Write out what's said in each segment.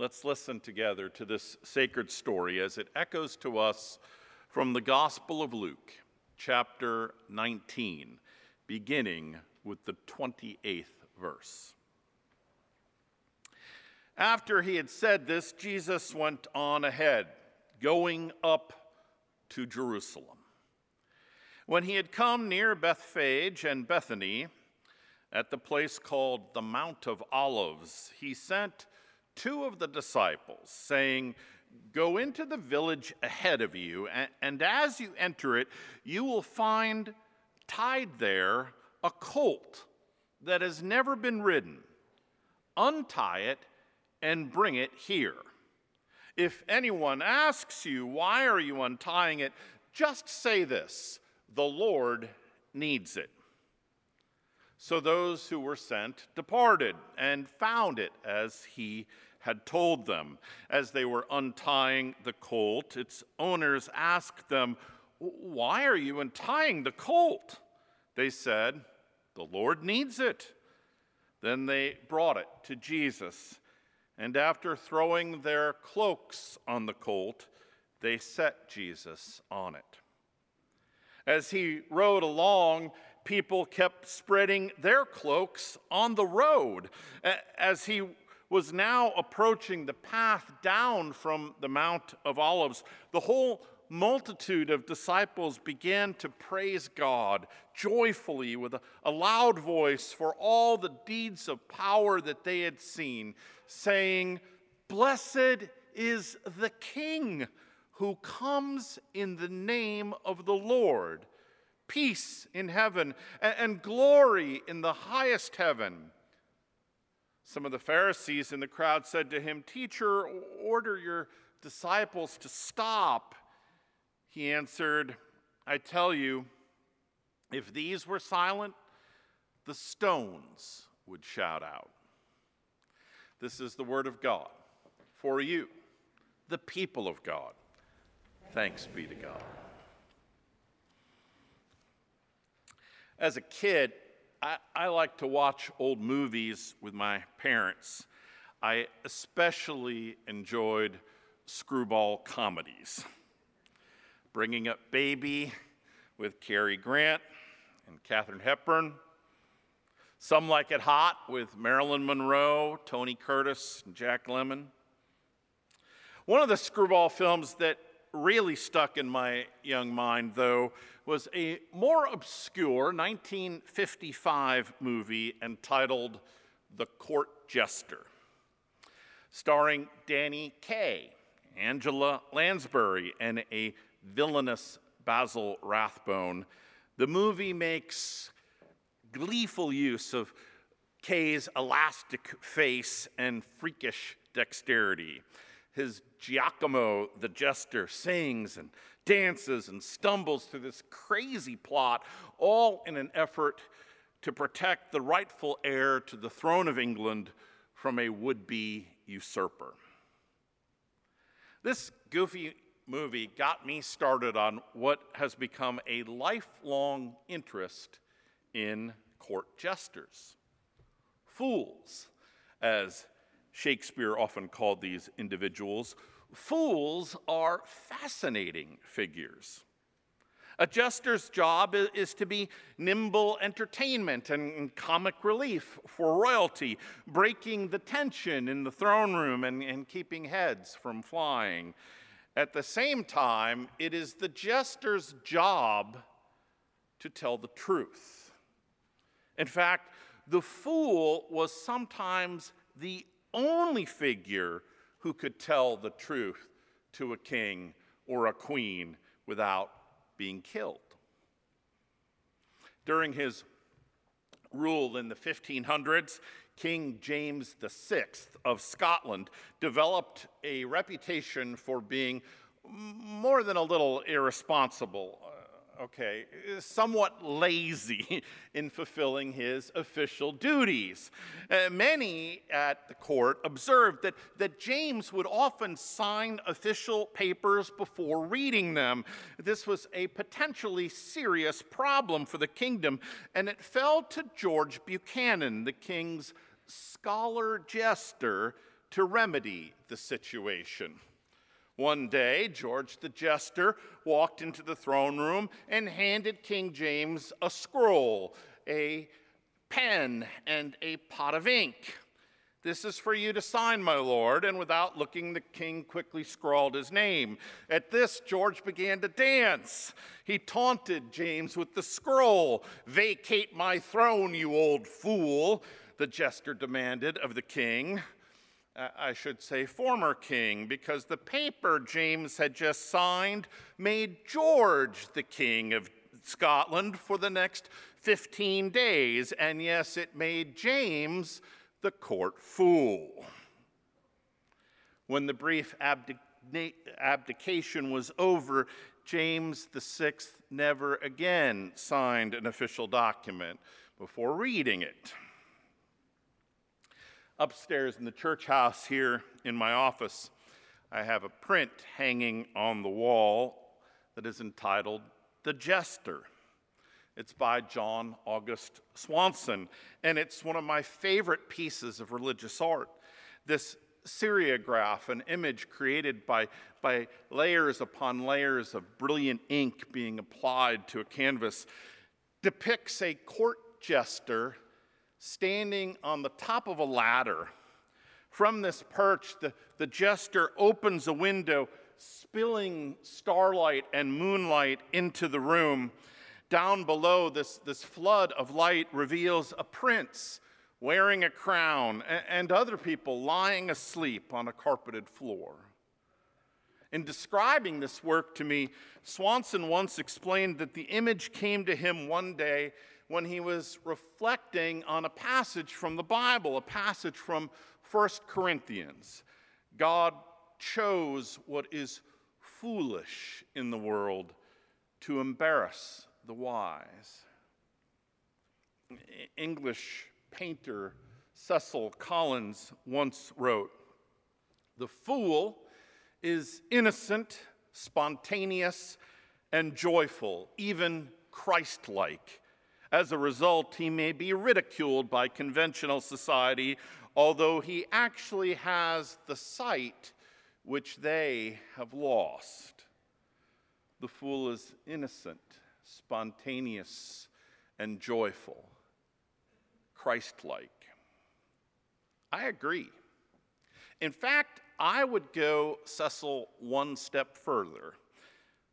Let's listen together to this sacred story as it echoes to us from the Gospel of Luke, chapter 19, beginning with the 28th verse. After he had said this, Jesus went on ahead, going up to Jerusalem. When he had come near Bethphage and Bethany, at the place called the Mount of Olives, he sent two of the disciples, saying, Go into the village ahead of you, and, and as you enter it, you will find tied there a colt that has never been ridden. Untie it and bring it here. If anyone asks you, Why are you untying it? just say this The Lord needs it. So those who were sent departed and found it as he had told them. As they were untying the colt, its owners asked them, Why are you untying the colt? They said, The Lord needs it. Then they brought it to Jesus, and after throwing their cloaks on the colt, they set Jesus on it. As he rode along, people kept spreading their cloaks on the road. As he was now approaching the path down from the Mount of Olives, the whole multitude of disciples began to praise God joyfully with a, loud voice for all the deeds of power that they had seen, saying, Blessed is the King who comes in the name of the Lord peace in heaven, and, and glory in the highest heaven. Some of the Pharisees in the crowd said to him, Teacher, order your disciples to stop. He answered, I tell you, if these were silent, the stones would shout out. This is the word of God for you, the people of God. Thanks be to God. As a kid, I, I like to watch old movies with my parents. I especially enjoyed screwball comedies. Bringing Up Baby with Cary Grant and Katharine Hepburn. Some Like It Hot with Marilyn Monroe, Tony Curtis, and Jack Lemmon. One of the screwball films that really stuck in my young mind, though, was a more obscure 1955 movie entitled The Court Jester, starring Danny Kaye, Angela Lansbury, and a villainous Basil Rathbone. The movie makes gleeful use of Kaye's elastic face and freakish dexterity. His Giacomo the jester sings and dances and stumbles through this crazy plot, all in an effort to protect the rightful heir to the throne of England from a would be usurper. This goofy movie got me started on what has become a lifelong interest in court jesters. Fools, as Shakespeare often called these individuals, fools are fascinating figures. A jester's job is to be nimble entertainment and comic relief for royalty, breaking the tension in the throne room and, and keeping heads from flying. At the same time, it is the jester's job to tell the truth. In fact, the fool was sometimes the only figure who could tell the truth to a king or a queen without being killed. During his rule in the 1500s, King James VI of Scotland developed a reputation for being more than a little irresponsible uh, okay, somewhat lazy in fulfilling his official duties. Uh, many at the court observed that, that James would often sign official papers before reading them. This was a potentially serious problem for the kingdom, and it fell to George Buchanan, the king's scholar jester, to remedy the situation. One day, George the Jester walked into the throne room and handed King James a scroll, a pen, and a pot of ink. This is for you to sign, my lord. And without looking, the king quickly scrawled his name. At this, George began to dance. He taunted James with the scroll. Vacate my throne, you old fool, the jester demanded of the king. Uh, I should say, former king, because the paper James had just signed made George the king of Scotland for the next 15 days. And yes, it made James the court fool. When the brief abdication was over, James VI never again signed an official document before reading it upstairs in the church house here in my office, I have a print hanging on the wall that is entitled The Jester. It's by John August Swanson, and it's one of my favorite pieces of religious art. This serigraph, an image created by, by layers upon layers of brilliant ink being applied to a canvas, depicts a court jester standing on the top of a ladder. From this perch, the, the jester opens a window, spilling starlight and moonlight into the room. Down below, this, this flood of light reveals a prince wearing a crown and, and other people lying asleep on a carpeted floor. In describing this work to me, Swanson once explained that the image came to him one day when he was reflecting on a passage from the Bible, a passage from 1 Corinthians. God chose what is foolish in the world to embarrass the wise. English painter Cecil Collins once wrote The fool is innocent, spontaneous, and joyful, even Christ like as a result, he may be ridiculed by conventional society, although he actually has the sight which they have lost. The fool is innocent, spontaneous, and joyful, Christ like. I agree. In fact, I would go, Cecil, one step further.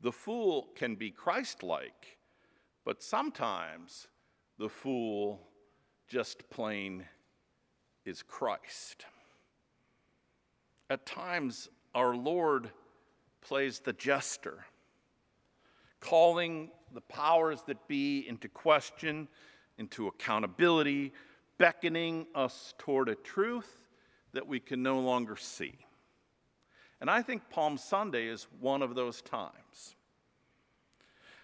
The fool can be Christ like but sometimes the fool just plain is Christ. At times, our Lord plays the jester, calling the powers that be into question, into accountability, beckoning us toward a truth that we can no longer see. And I think Palm Sunday is one of those times.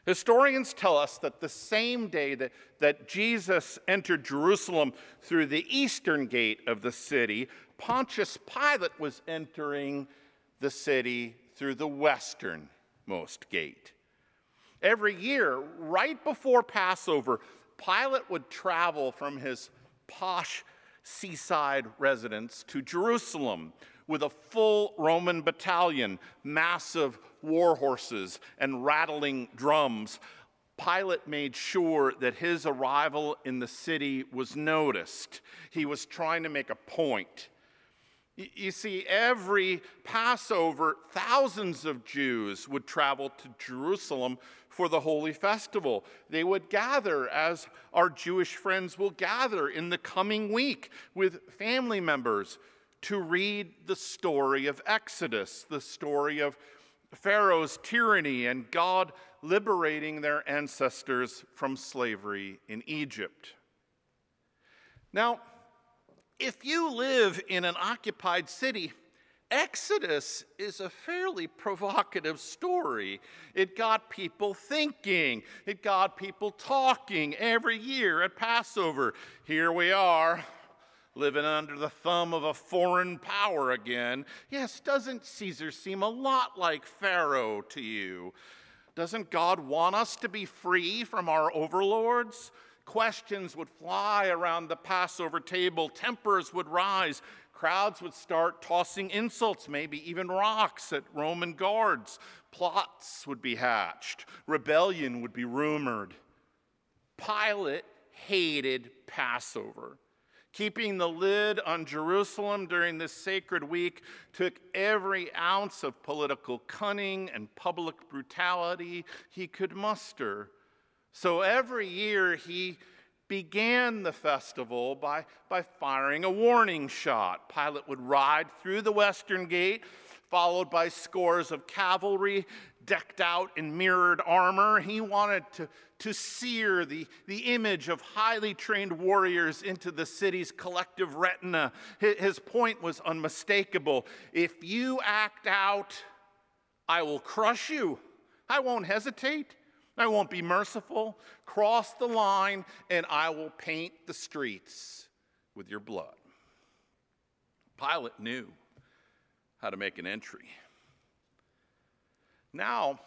Historians tell us that the same day that, that Jesus entered Jerusalem through the eastern gate of the city, Pontius Pilate was entering the city through the westernmost gate. Every year, right before Passover, Pilate would travel from his posh seaside residence to Jerusalem with a full Roman battalion, massive war horses, and rattling drums. Pilate made sure that his arrival in the city was noticed. He was trying to make a point. You see, every Passover, thousands of Jews would travel to Jerusalem for the holy festival. They would gather, as our Jewish friends will gather in the coming week, with family members to read the story of Exodus, the story of Pharaoh's tyranny and God liberating their ancestors from slavery in Egypt. Now, if you live in an occupied city, Exodus is a fairly provocative story. It got people thinking, it got people talking every year at Passover. Here we are, living under the thumb of a foreign power again. Yes, doesn't Caesar seem a lot like Pharaoh to you? Doesn't God want us to be free from our overlords? Questions would fly around the Passover table, tempers would rise, crowds would start tossing insults, maybe even rocks at Roman guards. Plots would be hatched, rebellion would be rumored. Pilate hated Passover. Keeping the lid on Jerusalem during this sacred week took every ounce of political cunning and public brutality he could muster. So every year he began the festival by, by firing a warning shot. Pilate would ride through the western gate, followed by scores of cavalry decked out in mirrored armor. He wanted to, to sear the, the image of highly trained warriors into the city's collective retina. His, point was unmistakable. If you act out, I will crush you. I won't hesitate. I won't be merciful. Cross the line, and I will paint the streets with your blood. Pilate knew how to make an entry. Now,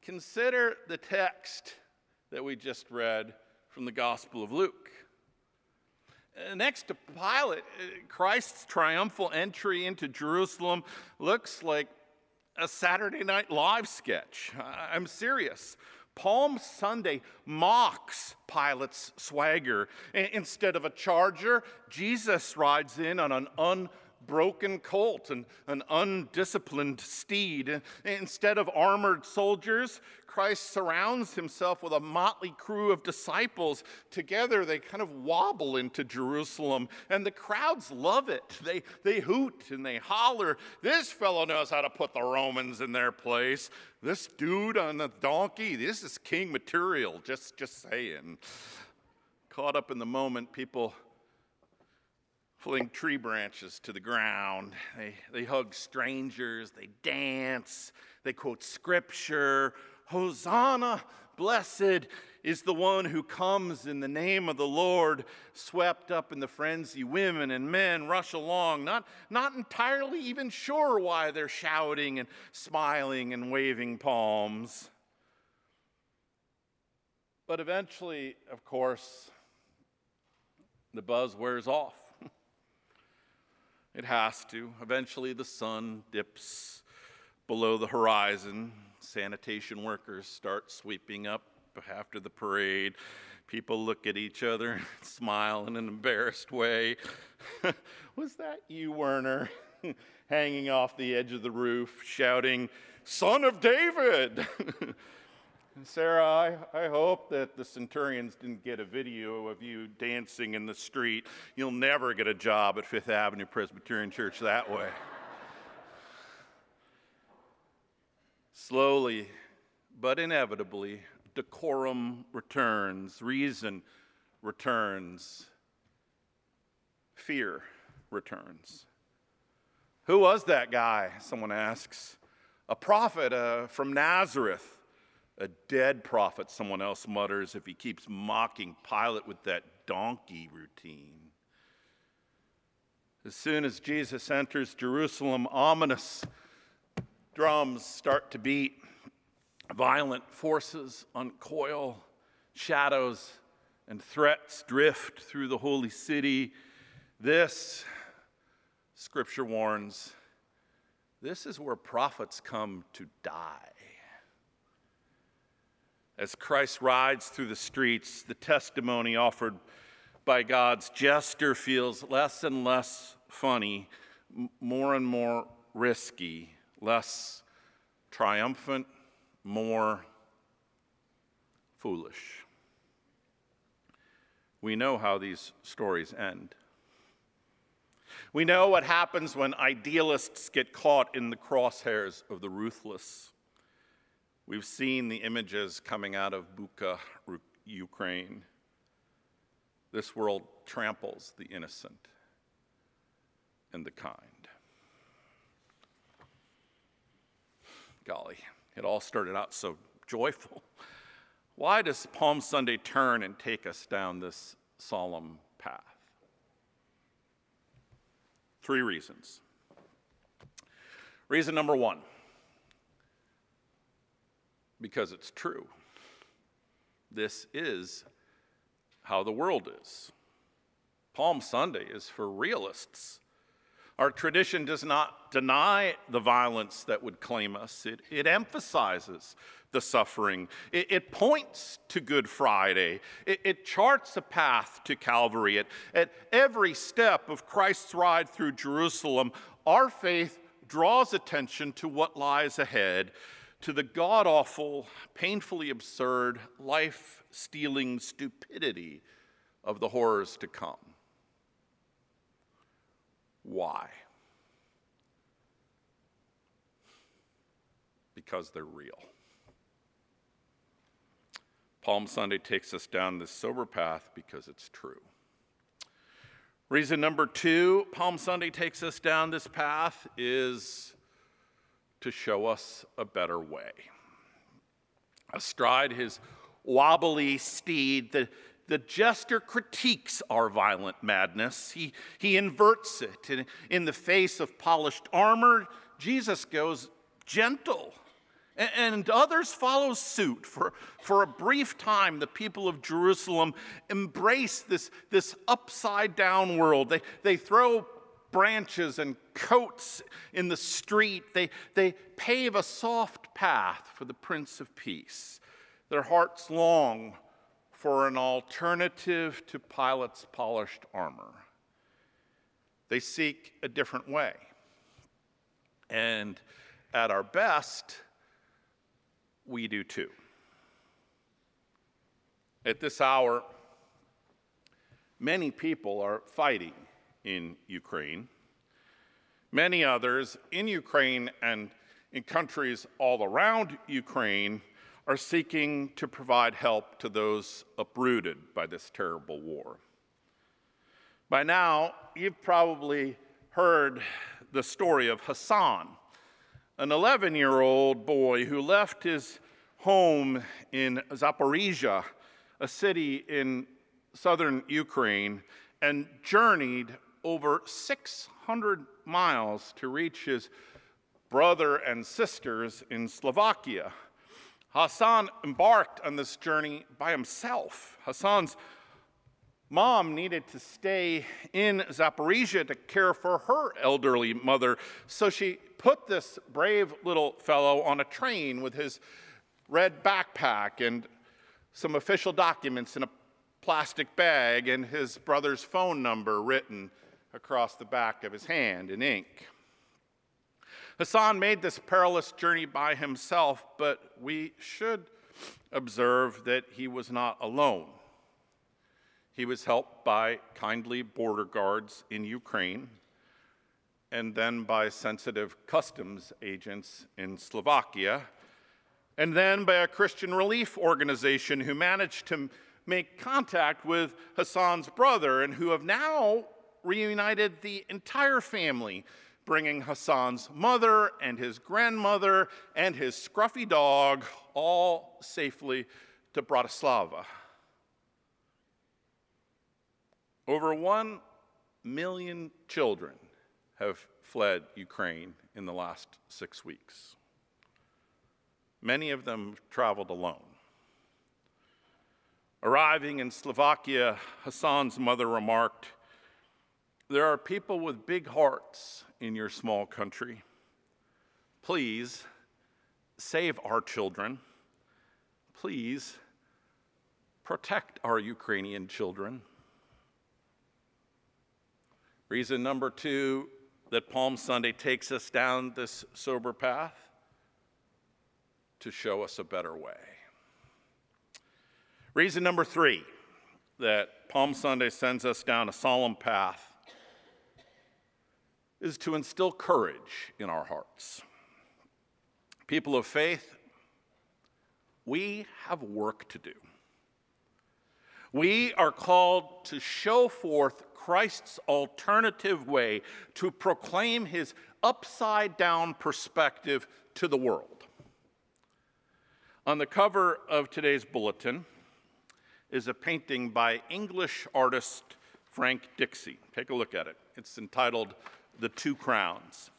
consider the text that we just read from the Gospel of Luke. Next to Pilate, Christ's triumphal entry into Jerusalem looks like a Saturday Night Live sketch. I'm serious. Palm Sunday mocks Pilate's swagger. Instead of a charger, Jesus rides in on an unbroken colt and an undisciplined steed. Instead of armored soldiers, Christ surrounds himself with a motley crew of disciples. Together, they kind of wobble into Jerusalem, and the crowds love it. They, they hoot and they holler. This fellow knows how to put the Romans in their place. This dude on the donkey, this is king material, just, just saying. Caught up in the moment, people fling tree branches to the ground. They, they hug strangers, they dance, they quote scripture Hosanna, blessed is the one who comes in the name of the Lord, swept up in the frenzy. Women and men rush along, not, not entirely even sure why they're shouting and smiling and waving palms. But eventually, of course, the buzz wears off. It has to. Eventually, the sun dips below the horizon sanitation workers start sweeping up after the parade. People look at each other, smile in an embarrassed way. Was that you, Werner? Hanging off the edge of the roof, shouting, Son of David! Sarah, I, I hope that the centurions didn't get a video of you dancing in the street. You'll never get a job at Fifth Avenue Presbyterian Church that way. Slowly, but inevitably, decorum returns, reason returns, fear returns. Who was that guy? Someone asks. A prophet uh, from Nazareth. A dead prophet, someone else mutters, if he keeps mocking Pilate with that donkey routine. As soon as Jesus enters Jerusalem, ominous drums start to beat, violent forces uncoil, shadows and threats drift through the holy city. This, scripture warns, this is where prophets come to die. As Christ rides through the streets, the testimony offered by God's jester feels less and less funny, more and more risky less triumphant, more foolish. We know how these stories end. We know what happens when idealists get caught in the crosshairs of the ruthless. We've seen the images coming out of Bucha, Ukraine. This world tramples the innocent. and the kind. Golly, it all started out so joyful. Why does Palm Sunday turn and take us down this solemn path? Three reasons. Reason number one because it's true. This is how the world is. Palm Sunday is for realists. Our tradition does not deny the violence that would claim us, it, it emphasizes the suffering. It, it, points to Good Friday. It, it charts a path to Calvary. At, at every step of Christ's ride through Jerusalem, our faith draws attention to what lies ahead, to the god awful, painfully absurd, life stealing stupidity of the horrors to come. Why? Because they're real. Palm Sunday takes us down this sober path because it's true. Reason number two, Palm Sunday takes us down this path is to show us a better way. Astride his wobbly steed, the, the jester critiques our violent madness. He, he inverts it. In, in the face of polished armor, Jesus goes gentle. And, and others follow suit. For, for a brief time, the people of Jerusalem embrace this, this upside down world. They, they throw branches and coats in the street, they, they pave a soft path for the Prince of Peace. Their hearts long for an alternative to Pilate's polished armor. They seek a different way. And at our best, we do too. At this hour, many people are fighting in Ukraine. Many others in Ukraine and in countries all around Ukraine are seeking to provide help to those uprooted by this terrible war. By now, you've probably heard the story of Hassan, an 11 year old boy who left his home in Zaporizhia, a city in southern Ukraine, and journeyed over 600 miles to reach his brother and sisters in Slovakia Hassan embarked on this journey by himself. Hassan's mom needed to stay in Zaporizhia to care for her elderly mother, so she put this brave little fellow on a train with his red backpack and some official documents in a plastic bag and his brother's phone number written across the back of his hand in ink. Hassan made this perilous journey by himself, but we should observe that he was not alone. He was helped by kindly border guards in Ukraine and then by sensitive customs agents in Slovakia, and then by a Christian relief organization who managed to make contact with Hassan's brother and who have now reunited the entire family bringing Hassan's mother and his grandmother and his scruffy dog all safely to Bratislava. Over one million children have fled Ukraine in the last six weeks. Many of them traveled alone. Arriving in Slovakia, Hassan's mother remarked, There are people with big hearts in your small country. Please save our children. Please protect our Ukrainian children. Reason number two that Palm Sunday takes us down this sober path to show us a better way. Reason number three that Palm Sunday sends us down a solemn path is to instill courage in our hearts. People of faith, we have work to do. We are called to show forth Christ's alternative way to proclaim his upside down perspective to the world. On the cover of today's bulletin is a painting by English artist Frank Dicksee. Take a look at it. It's entitled The Two Crowns.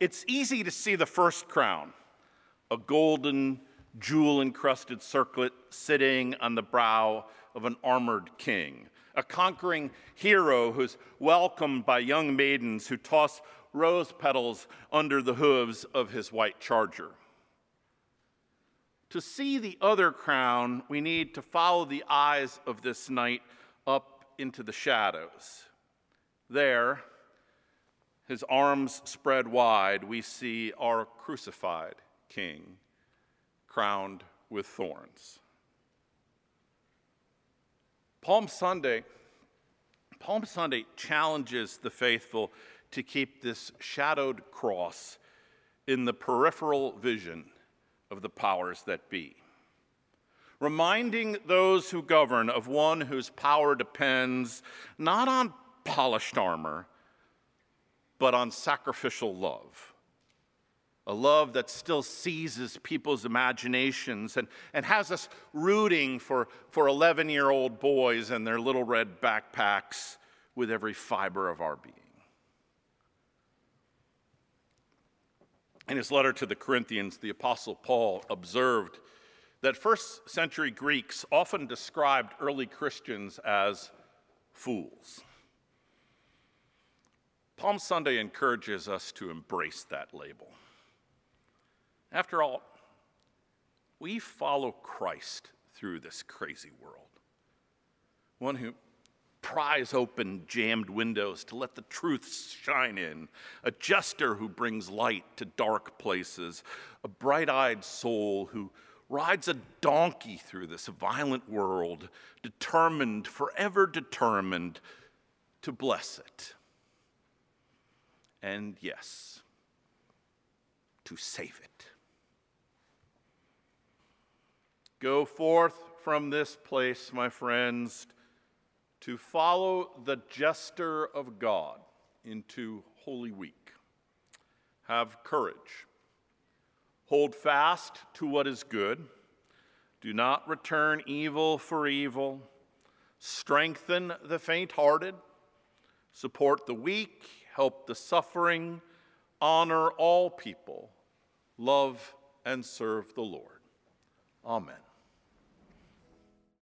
It's easy to see the first crown, a golden, jewel encrusted circlet sitting on the brow of an armored king, a conquering hero who's welcomed by young maidens who toss rose petals under the hooves of his white charger. To see the other crown, we need to follow the eyes of this knight up into the shadows. There, his arms spread wide, we see our crucified king, crowned with thorns. Palm Sunday, Palm Sunday challenges the faithful to keep this shadowed cross in the peripheral vision of the powers that be. Reminding those who govern of one whose power depends not on polished armor, but on sacrificial love a love that still seizes people's imaginations and, and has us rooting for, for 11 year old boys and their little red backpacks with every fiber of our being. In his letter to the Corinthians, the Apostle Paul observed that first century Greeks often described early Christians as fools. Palm Sunday encourages us to embrace that label. After all, we follow Christ through this crazy world. One who pries open jammed windows to let the truth shine in, a jester who brings light to dark places, a bright eyed soul who rides a donkey through this violent world, determined, forever determined to bless it. And yes, to save it. Go forth from this place, my friends, to follow the jester of God into Holy Week. Have courage. Hold fast to what is good. Do not return evil for evil. Strengthen the faint hearted. Support the weak. Help the suffering. Honor all people. Love and serve the Lord. Amen.